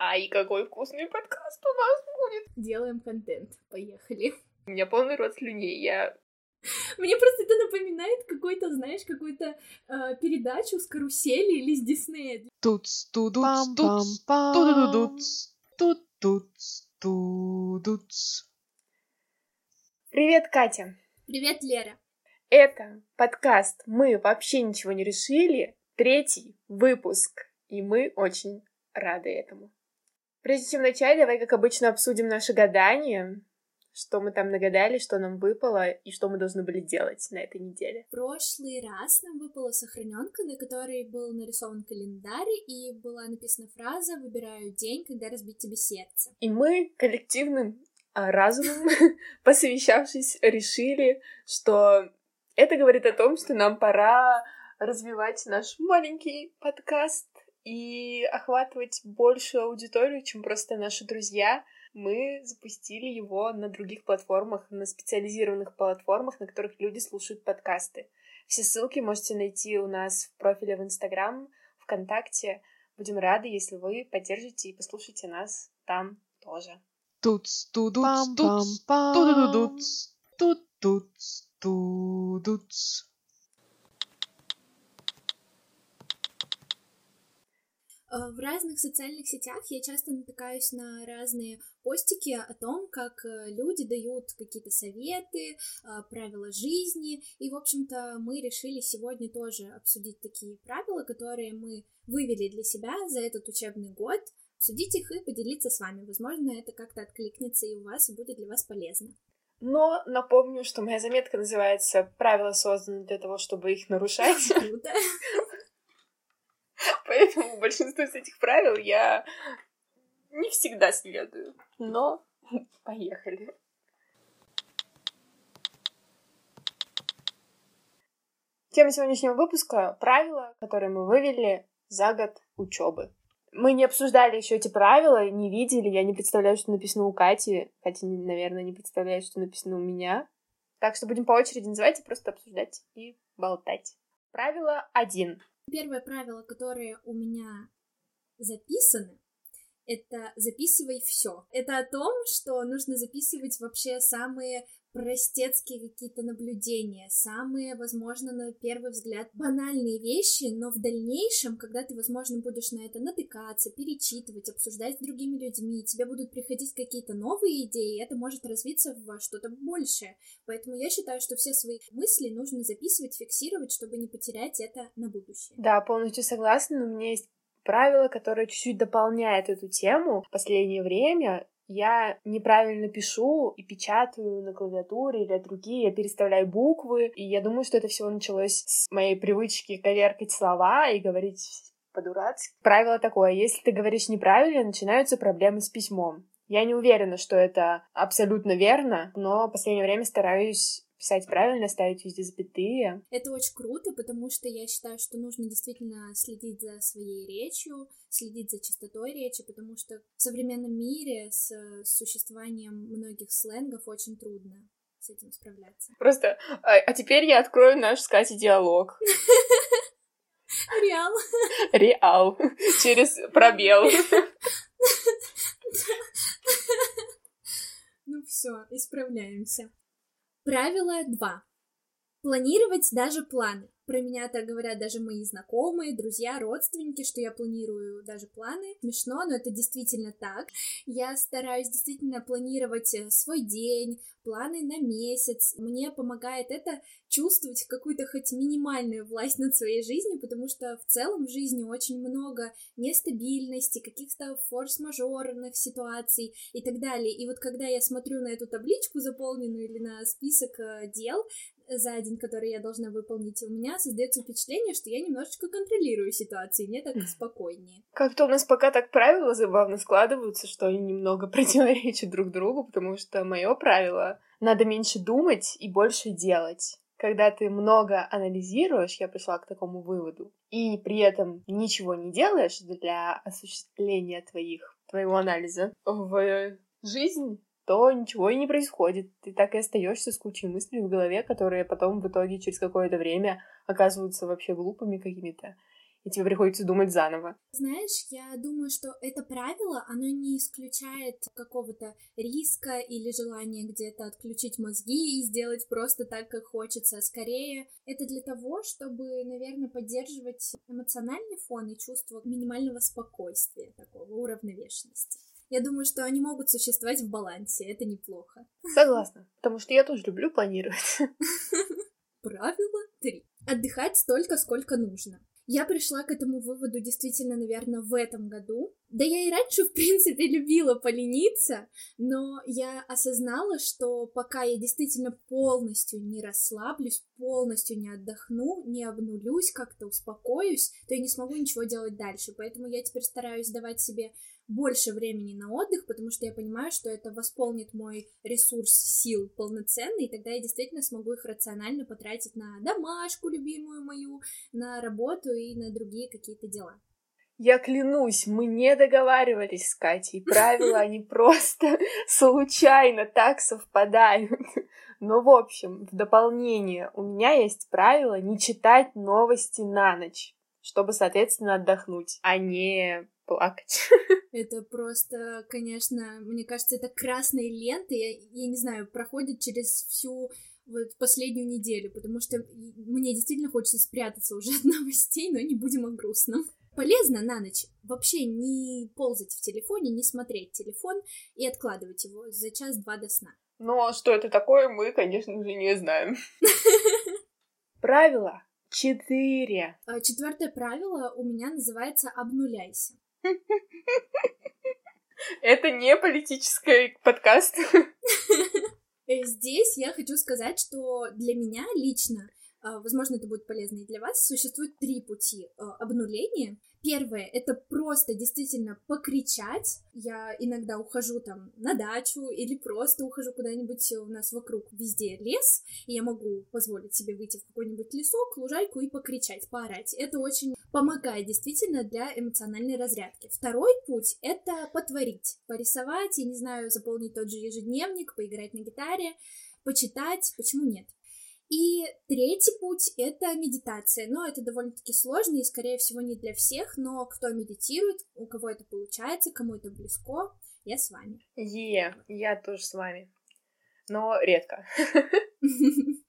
Ай, какой вкусный подкаст у нас будет. Делаем контент. Поехали. У меня полный рот слюней. Я мне просто это напоминает какой-то, знаешь, какую-то э, передачу с карусели или с Диснея. Тут тудут тут тудут тут тут тудут Привет, Катя. Привет, Лера. Это подкаст «Мы вообще ничего не решили», третий выпуск, и мы очень рады этому. Прежде чем начать, давай, как обычно, обсудим наши гадания, что мы там нагадали, что нам выпало и что мы должны были делать на этой неделе. В прошлый раз нам выпала сохраненка, на которой был нарисован календарь и была написана фраза «Выбираю день, когда разбить тебе сердце». И мы коллективным а, разумом, посовещавшись, решили, что это говорит о том, что нам пора развивать наш маленький подкаст и охватывать большую аудиторию, чем просто наши друзья. Мы запустили его на других платформах, на специализированных платформах, на которых люди слушают подкасты. Все ссылки можете найти у нас в профиле в Инстаграм, ВКонтакте. Будем рады, если вы поддержите и послушаете нас там тоже. Тут, тут, тут, тут, тут, тут, тут, тут, Тудуц. В разных социальных сетях я часто натыкаюсь на разные постики о том, как э, люди дают какие-то советы, э, правила жизни. И, в общем-то, мы решили сегодня тоже обсудить такие правила, которые мы вывели для себя за этот учебный год, обсудить их и поделиться с вами. Возможно, это как-то откликнется и у вас, и будет для вас полезно. Но напомню, что моя заметка называется «Правила созданы для того, чтобы их нарушать». Круто. Поэтому большинство из этих правил я не всегда следую. Но поехали. Тема сегодняшнего выпуска — правила, которые мы вывели за год учебы. Мы не обсуждали еще эти правила, не видели. Я не представляю, что написано у Кати. Катя, наверное, не представляет, что написано у меня. Так что будем по очереди называть и просто обсуждать и болтать. Правило один. Первое правило, которое у меня записаны, это записывай все. Это о том, что нужно записывать вообще самые простецкие какие-то наблюдения, самые, возможно, на первый взгляд банальные вещи, но в дальнейшем, когда ты, возможно, будешь на это натыкаться, перечитывать, обсуждать с другими людьми, тебе будут приходить какие-то новые идеи, и это может развиться в что-то большее. Поэтому я считаю, что все свои мысли нужно записывать, фиксировать, чтобы не потерять это на будущее. Да, полностью согласна, но у меня есть правило, которое чуть-чуть дополняет эту тему в последнее время я неправильно пишу и печатаю на клавиатуре или руки, я переставляю буквы, и я думаю, что это всего началось с моей привычки коверкать слова и говорить по-дурацки. Правило такое, если ты говоришь неправильно, начинаются проблемы с письмом. Я не уверена, что это абсолютно верно, но в последнее время стараюсь писать правильно, ставить везде запятые. Это очень круто, потому что я считаю, что нужно действительно следить за своей речью, следить за чистотой речи, потому что в современном мире с существованием многих сленгов очень трудно с этим справляться. Просто, а, а теперь я открою наш с Катей диалог. Реал. Реал. Через пробел. Ну все, исправляемся. Правило 2. Планировать даже планы. Про меня так говорят даже мои знакомые, друзья, родственники, что я планирую даже планы. Смешно, но это действительно так. Я стараюсь действительно планировать э, свой день, планы на месяц. Мне помогает это чувствовать какую-то хоть минимальную власть над своей жизнью, потому что в целом в жизни очень много нестабильности, каких-то форс-мажорных ситуаций и так далее. И вот когда я смотрю на эту табличку заполненную или на список э, дел, за день, который я должна выполнить, у меня создается впечатление, что я немножечко контролирую ситуацию, и мне так спокойнее. Как-то у нас пока так правила забавно складываются, что они немного противоречат друг другу, потому что мое правило — надо меньше думать и больше делать. Когда ты много анализируешь, я пришла к такому выводу, и при этом ничего не делаешь для осуществления твоих, твоего анализа в жизнь, то ничего и не происходит. Ты так и остаешься с кучей мыслей в голове, которые потом в итоге через какое-то время оказываются вообще глупыми какими-то. И тебе приходится думать заново. Знаешь, я думаю, что это правило, оно не исключает какого-то риска или желания где-то отключить мозги и сделать просто так, как хочется. Скорее, это для того, чтобы, наверное, поддерживать эмоциональный фон и чувство минимального спокойствия, такого уравновешенности. Я думаю, что они могут существовать в балансе, это неплохо. Согласна, потому что я тоже люблю планировать. Правило 3. Отдыхать столько, сколько нужно. Я пришла к этому выводу действительно, наверное, в этом году. Да я и раньше, в принципе, любила полениться, но я осознала, что пока я действительно полностью не расслаблюсь, полностью не отдохну, не обнулюсь, как-то успокоюсь, то я не смогу ничего делать дальше. Поэтому я теперь стараюсь давать себе больше времени на отдых, потому что я понимаю, что это восполнит мой ресурс сил полноценный, и тогда я действительно смогу их рационально потратить на домашку любимую мою, на работу и на другие какие-то дела. Я клянусь, мы не договаривались с Катей. Правила, они просто случайно так совпадают. Но, в общем, в дополнение, у меня есть правило не читать новости на ночь, чтобы, соответственно, отдохнуть, а не плакать. Это просто, конечно, мне кажется, это красные ленты, я, я не знаю, проходят через всю вот последнюю неделю, потому что мне действительно хочется спрятаться уже от новостей, но не будем о грустном. Полезно на ночь вообще не ползать в телефоне, не смотреть телефон и откладывать его за час-два до сна. Ну, а что это такое, мы, конечно же, не знаем. Правило четыре. А четвертое правило у меня называется «обнуляйся». Это не политический подкаст. Э, здесь я хочу сказать, что для меня лично, возможно, это будет полезно и для вас, существует три пути а, обнуления. Первое — это просто действительно покричать. Я иногда ухожу там на дачу или просто ухожу куда-нибудь у нас вокруг везде лес, и я могу позволить себе выйти в какой-нибудь лесок, лужайку и покричать, поорать. Это очень помогает действительно для эмоциональной разрядки. Второй путь — это потворить, порисовать, я не знаю, заполнить тот же ежедневник, поиграть на гитаре, почитать, почему нет? И третий путь — это медитация. Но это довольно-таки сложно и, скорее всего, не для всех, но кто медитирует, у кого это получается, кому это близко, я с вами. Е, я тоже с вами. Но редко.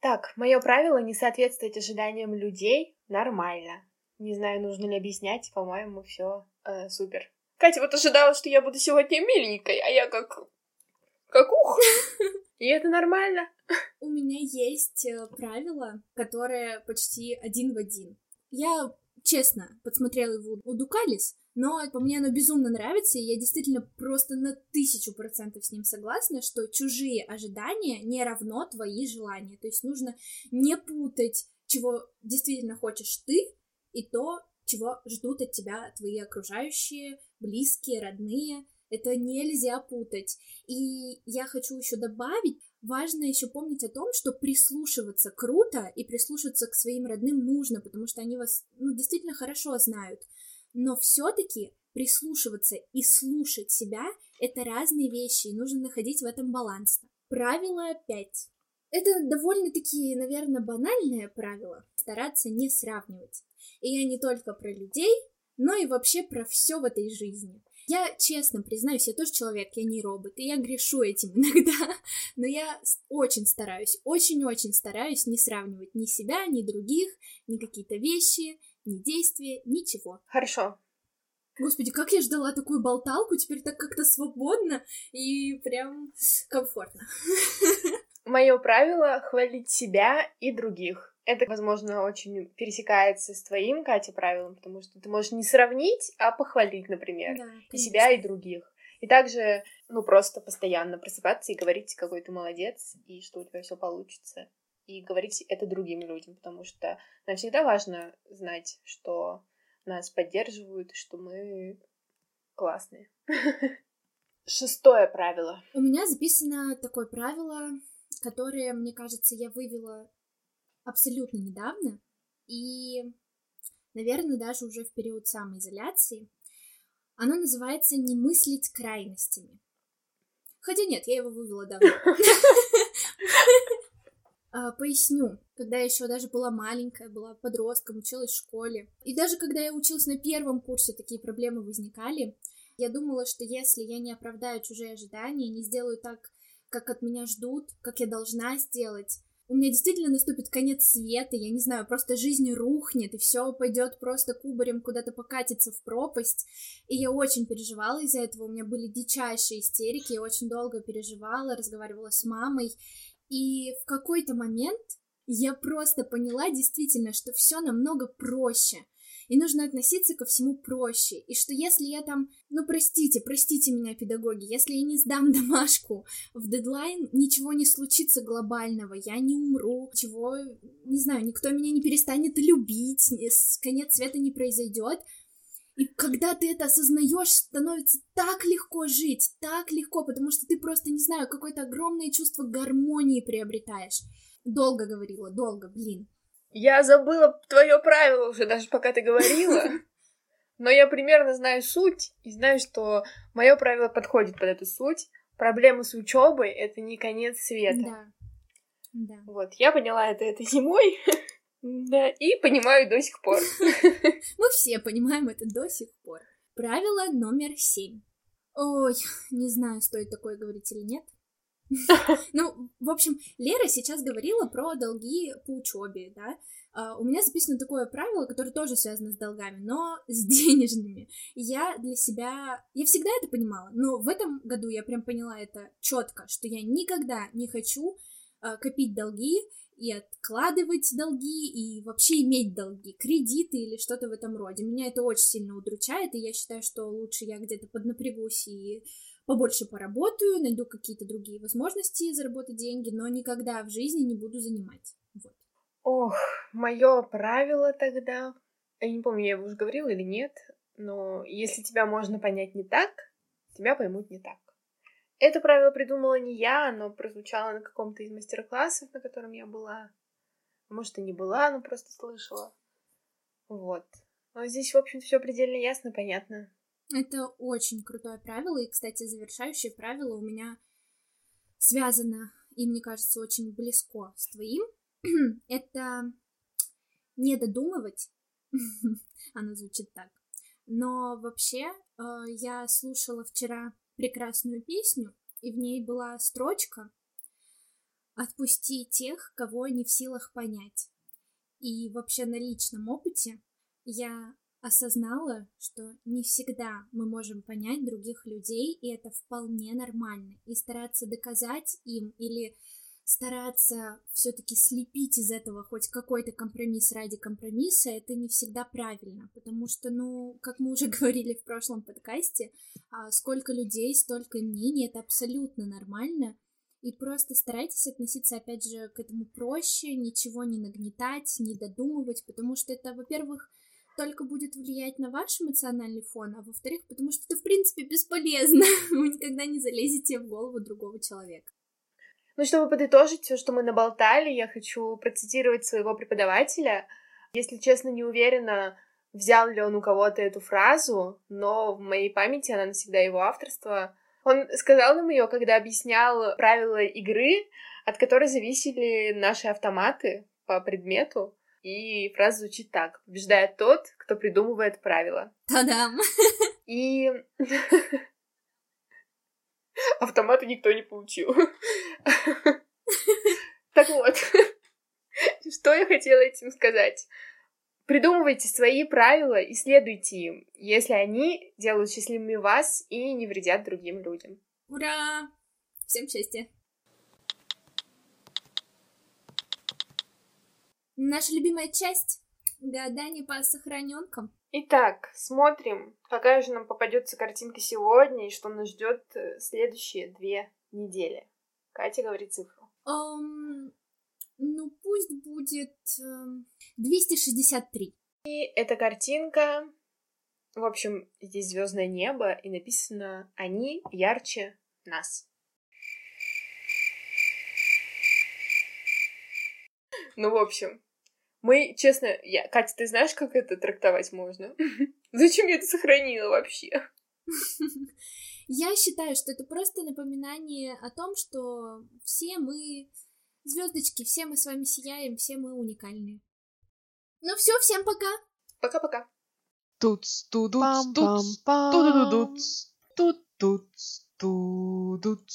Так, мое правило не соответствовать ожиданиям людей нормально. Не знаю, нужно ли объяснять, по-моему, все э, супер. Катя вот ожидала, что я буду сегодня миленькой, а я как... как ух. И это нормально. У меня есть э, правило, которое почти один в один. Я честно подсмотрела его у Дукалис, но по мне оно безумно нравится, и я действительно просто на тысячу процентов с ним согласна, что чужие ожидания не равно твои желания. То есть нужно не путать, чего действительно хочешь ты, и то, чего ждут от тебя твои окружающие, близкие, родные. Это нельзя путать. И я хочу еще добавить, важно еще помнить о том, что прислушиваться круто и прислушиваться к своим родным нужно, потому что они вас, ну, действительно хорошо знают. Но все-таки прислушиваться и слушать себя — это разные вещи, и нужно находить в этом баланс. Правило 5. Это довольно-таки, наверное, банальное правило — стараться не сравнивать. И я не только про людей, но и вообще про все в этой жизни. Я честно признаюсь, я тоже человек, я не робот, и я грешу этим иногда, но я очень стараюсь, очень-очень стараюсь не сравнивать ни себя, ни других, ни какие-то вещи, ни действия, ничего. Хорошо. Господи, как я ждала такую болталку, теперь так как-то свободно и прям комфортно. Мое правило — хвалить себя и других. Это, возможно, очень пересекается с твоим, Катя, правилом, потому что ты можешь не сравнить, а похвалить, например, Да, и себя, и других. И также, ну, просто постоянно просыпаться и говорить, какой ты молодец, и что у тебя все получится. И говорить это другим людям, потому что нам всегда важно знать, что нас поддерживают, что мы классные. Шестое правило. У меня записано такое правило, которое, мне кажется, я вывела абсолютно недавно, и, наверное, даже уже в период самоизоляции. Оно называется «Не мыслить крайностями». Хотя нет, я его вывела давно. А, поясню, когда я еще даже была маленькая, была подростком, училась в школе, и даже когда я училась на первом курсе, такие проблемы возникали, я думала, что если я не оправдаю чужие ожидания, не сделаю так, как от меня ждут, как я должна сделать, у меня действительно наступит конец света, я не знаю, просто жизнь рухнет, и все пойдет просто кубарем куда-то покатиться в пропасть. И я очень переживала из-за этого, у меня были дичайшие истерики, я очень долго переживала, разговаривала с мамой. И в какой-то момент я просто поняла действительно, что все намного проще и нужно относиться ко всему проще, и что если я там, ну простите, простите меня, педагоги, если я не сдам домашку в дедлайн, ничего не случится глобального, я не умру, чего, не знаю, никто меня не перестанет любить, конец света не произойдет, и когда ты это осознаешь, становится так легко жить, так легко, потому что ты просто, не знаю, какое-то огромное чувство гармонии приобретаешь. Долго говорила, долго, блин. Я забыла твое правило уже, даже пока ты говорила. Но я примерно знаю суть и знаю, что мое правило подходит под эту суть. Проблемы с учебой это не конец света. Да. Да. Вот, я поняла это этой зимой. Да, и понимаю до сих пор. Мы все понимаем это до сих пор. Правило номер семь. Ой, не знаю, стоит такое говорить или нет. Ну, в общем, Лера сейчас говорила про долги по учебе, да. Uh, у меня записано такое правило, которое тоже связано с долгами, но с денежными. Я для себя... Я всегда это понимала, но в этом году я прям поняла это четко, что я никогда не хочу uh, копить долги и откладывать долги, и вообще иметь долги, кредиты или что-то в этом роде. Меня это очень сильно удручает, и я считаю, что лучше я где-то поднапрягусь и побольше поработаю, найду какие-то другие возможности заработать деньги, но никогда в жизни не буду занимать. Вот. Ох, мое правило тогда, я не помню, я его уже говорила или нет, но если тебя можно понять не так, тебя поймут не так. Это правило придумала не я, оно прозвучало на каком-то из мастер-классов, на котором я была. Может, и не была, но просто слышала. Вот. Но здесь, в общем, все предельно ясно, понятно. Это очень крутое правило, и, кстати, завершающее правило у меня связано, и мне кажется, очень близко с твоим. Это не додумывать, оно звучит так. Но вообще, э, я слушала вчера прекрасную песню, и в ней была строчка «Отпусти тех, кого не в силах понять». И вообще на личном опыте я осознала, что не всегда мы можем понять других людей, и это вполне нормально. И стараться доказать им или стараться все-таки слепить из этого хоть какой-то компромисс ради компромисса, это не всегда правильно, потому что, ну, как мы уже говорили в прошлом подкасте, а, сколько людей, столько мнений, это абсолютно нормально, и просто старайтесь относиться, опять же, к этому проще, ничего не нагнетать, не додумывать, потому что это, во-первых, только будет влиять на ваш эмоциональный фон, а во-вторых, потому что это, в принципе, бесполезно. Вы никогда не залезете в голову другого человека. Ну, чтобы подытожить все, что мы наболтали, я хочу процитировать своего преподавателя. Если честно, не уверена, взял ли он у кого-то эту фразу, но в моей памяти она навсегда его авторство. Он сказал нам ее, когда объяснял правила игры, от которой зависели наши автоматы по предмету. И фраза звучит так. Побеждает тот, кто придумывает правила. Та-дам! И автомата никто не получил. Так вот, что я хотела этим сказать? Придумывайте свои правила и следуйте им, если они делают счастливыми вас и не вредят другим людям. Ура! Всем счастья! Наша любимая часть — гадание по сохраненкам. Итак, смотрим, какая же нам попадется картинка сегодня и что нас ждет э, следующие две недели. Катя говорит цифру. Um, ну, пусть будет um, эм, 263. И эта картинка, в общем, здесь звездное небо, и написано «Они ярче нас». Ну, в общем, мы, честно, я... Катя, ты знаешь, как это трактовать можно? Зачем я это сохранила вообще? Я считаю, что это просто напоминание о том, что все мы звездочки, все мы с вами сияем, все мы уникальны. Ну все, всем пока. Пока-пока. тут тут тут тут тут, тут тут тут тут